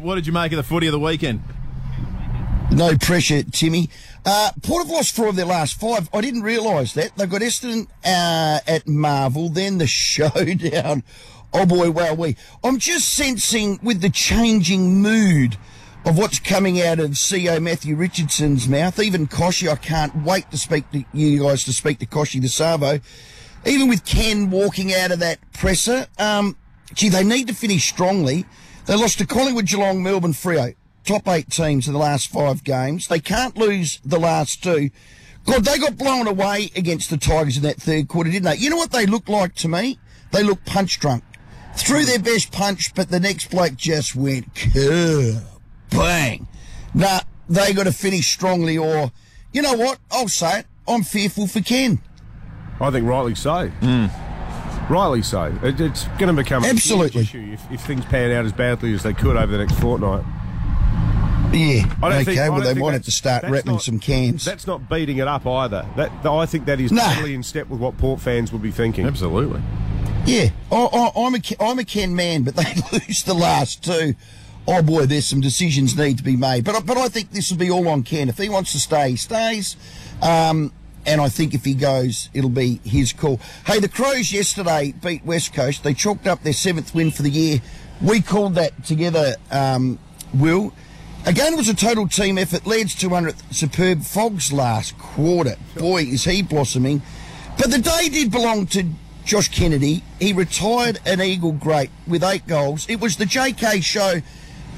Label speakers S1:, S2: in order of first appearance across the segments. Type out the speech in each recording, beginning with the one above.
S1: What did you make of the footy of the weekend?
S2: No pressure, Timmy. Uh, Port have lost four of their last five. I didn't realise that. They've got Essendon uh, at Marvel, then the showdown. Oh boy, wow, we. I'm just sensing with the changing mood of what's coming out of CEO Matthew Richardson's mouth, even Kochie, I can't wait to speak to you guys to speak to Kochie the Savo. Even with Ken walking out of that presser, um, gee, they need to finish strongly. They lost to Collingwood, Geelong, Melbourne, Frio top eight teams in the last five games. They can't lose the last two. God, they got blown away against the Tigers in that third quarter, didn't they? You know what they look like to me? They look punch drunk. Threw their best punch, but the next bloke just went bang. Nah, they got to finish strongly, or you know what? I'll say it. I'm fearful for Ken.
S3: I think rightly so.
S1: Hmm.
S3: Rightly so. It, it's going to become a huge
S2: Absolutely.
S3: issue if, if things pan out as badly as they could over the next fortnight.
S2: Yeah.
S3: I don't
S2: okay.
S3: think- I
S2: well,
S3: don't
S2: they
S3: think
S2: might have to start
S3: that's
S2: wrapping
S3: not-
S2: some cans.
S3: That's not beating it up either. That I think that is
S2: No.
S3: totally in step with what Port fans would be thinking.
S1: Absolutely.
S2: Yeah, I, I, I'm a Ken- I'm a Ken man, but they lose the last two. Oh boy, there's some decisions need to be made. But I- but I think this will be all on Ken. If he wants to stay, he stays. Um, and I think if he goes, it'll be his call. Hey, the Crows yesterday beat West Coast. They chalked up their seventh win for the year. We called that together, um, Will. Again, it was a total team effort. Lairds 200th, superb. Fogs last quarter. Boy, is he blossoming. But the day did belong to Josh Kennedy. He retired an Eagle great with eight goals. It was the JK show.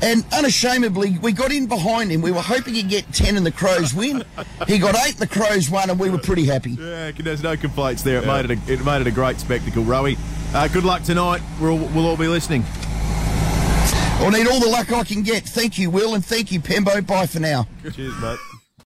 S2: And unashamedly, we got in behind him. We were hoping he'd get 10 and the Crows win. He got eight, the Crows won, and we were pretty happy.
S1: Yeah, there's no complaints there. It made it a, it made it a great spectacle, Rowie. Uh, good luck tonight. We'll, we'll all be listening.
S2: I'll need all the luck I can get. Thank you, Will, and thank you, Pembo. Bye for now.
S3: Cheers, mate.